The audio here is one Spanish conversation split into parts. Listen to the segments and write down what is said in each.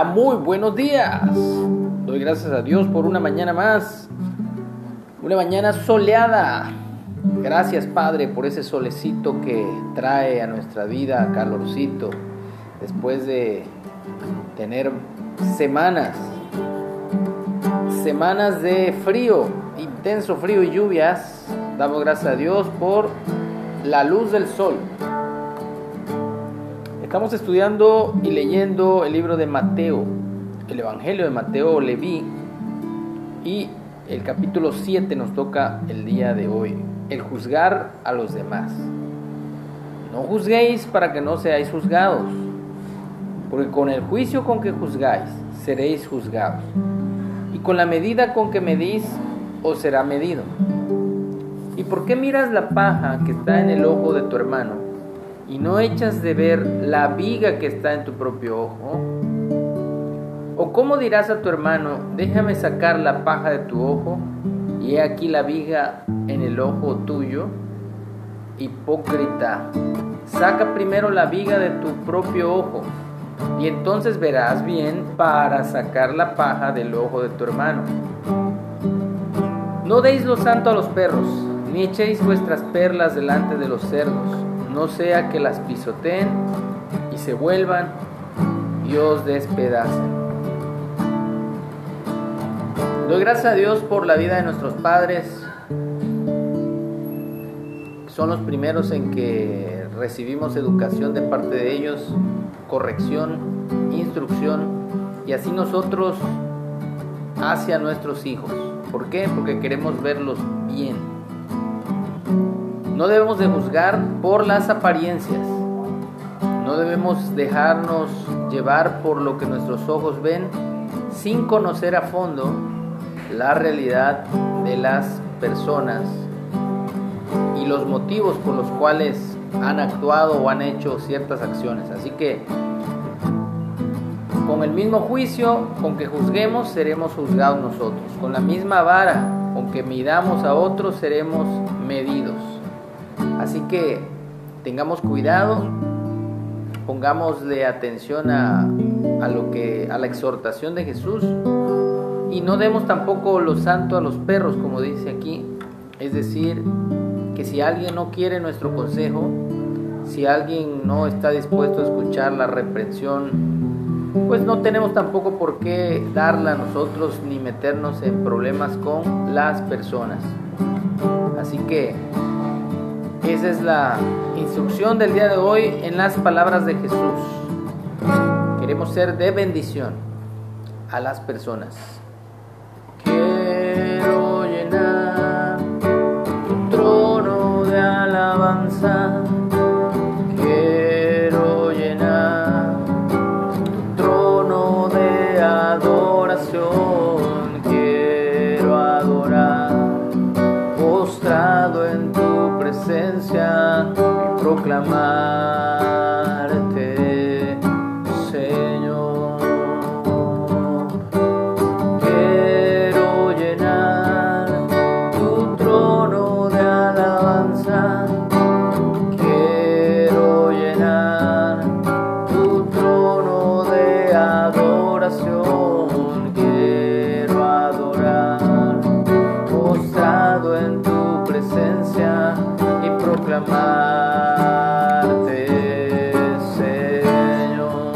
Muy buenos días. Doy gracias a Dios por una mañana más. Una mañana soleada. Gracias Padre por ese solecito que trae a nuestra vida calorcito. Después de tener semanas. Semanas de frío, intenso frío y lluvias. Damos gracias a Dios por la luz del sol. Estamos estudiando y leyendo el libro de Mateo, el Evangelio de Mateo Leví, y el capítulo 7 nos toca el día de hoy, el juzgar a los demás. No juzguéis para que no seáis juzgados, porque con el juicio con que juzgáis seréis juzgados, y con la medida con que medís os será medido. ¿Y por qué miras la paja que está en el ojo de tu hermano? Y no echas de ver la viga que está en tu propio ojo? ¿O cómo dirás a tu hermano, déjame sacar la paja de tu ojo y he aquí la viga en el ojo tuyo? Hipócrita, saca primero la viga de tu propio ojo y entonces verás bien para sacar la paja del ojo de tu hermano. No deis lo santo a los perros, ni echéis vuestras perlas delante de los cerdos no sea que las pisoteen y se vuelvan y os despedacen. Doy gracias a Dios por la vida de nuestros padres. Son los primeros en que recibimos educación de parte de ellos, corrección, instrucción y así nosotros hacia nuestros hijos. ¿Por qué? Porque queremos verlos bien no debemos de juzgar por las apariencias. No debemos dejarnos llevar por lo que nuestros ojos ven sin conocer a fondo la realidad de las personas y los motivos por los cuales han actuado o han hecho ciertas acciones. Así que con el mismo juicio con que juzguemos seremos juzgados nosotros. Con la misma vara con que midamos a otros seremos medidos. Así que tengamos cuidado, pongámosle atención a, lo que, a la exhortación de Jesús y no demos tampoco lo santo a los perros, como dice aquí. Es decir, que si alguien no quiere nuestro consejo, si alguien no está dispuesto a escuchar la reprensión, pues no tenemos tampoco por qué darla a nosotros ni meternos en problemas con las personas. Así que esa es la instrucción del día de hoy en las palabras de Jesús. Queremos ser de bendición a las personas. Quiero presencia y proclamarte, Señor. Quiero llenar tu trono de alabanza. Quiero llenar tu trono de adoración. Proclamarte, Señor,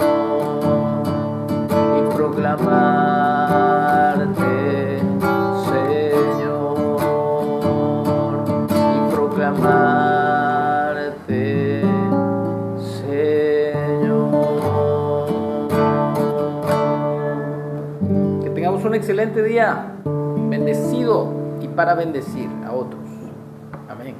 y proclamarte, Señor, y proclamarte, Señor. Que tengamos un excelente día, bendecido y para bendecir a otros. Amén.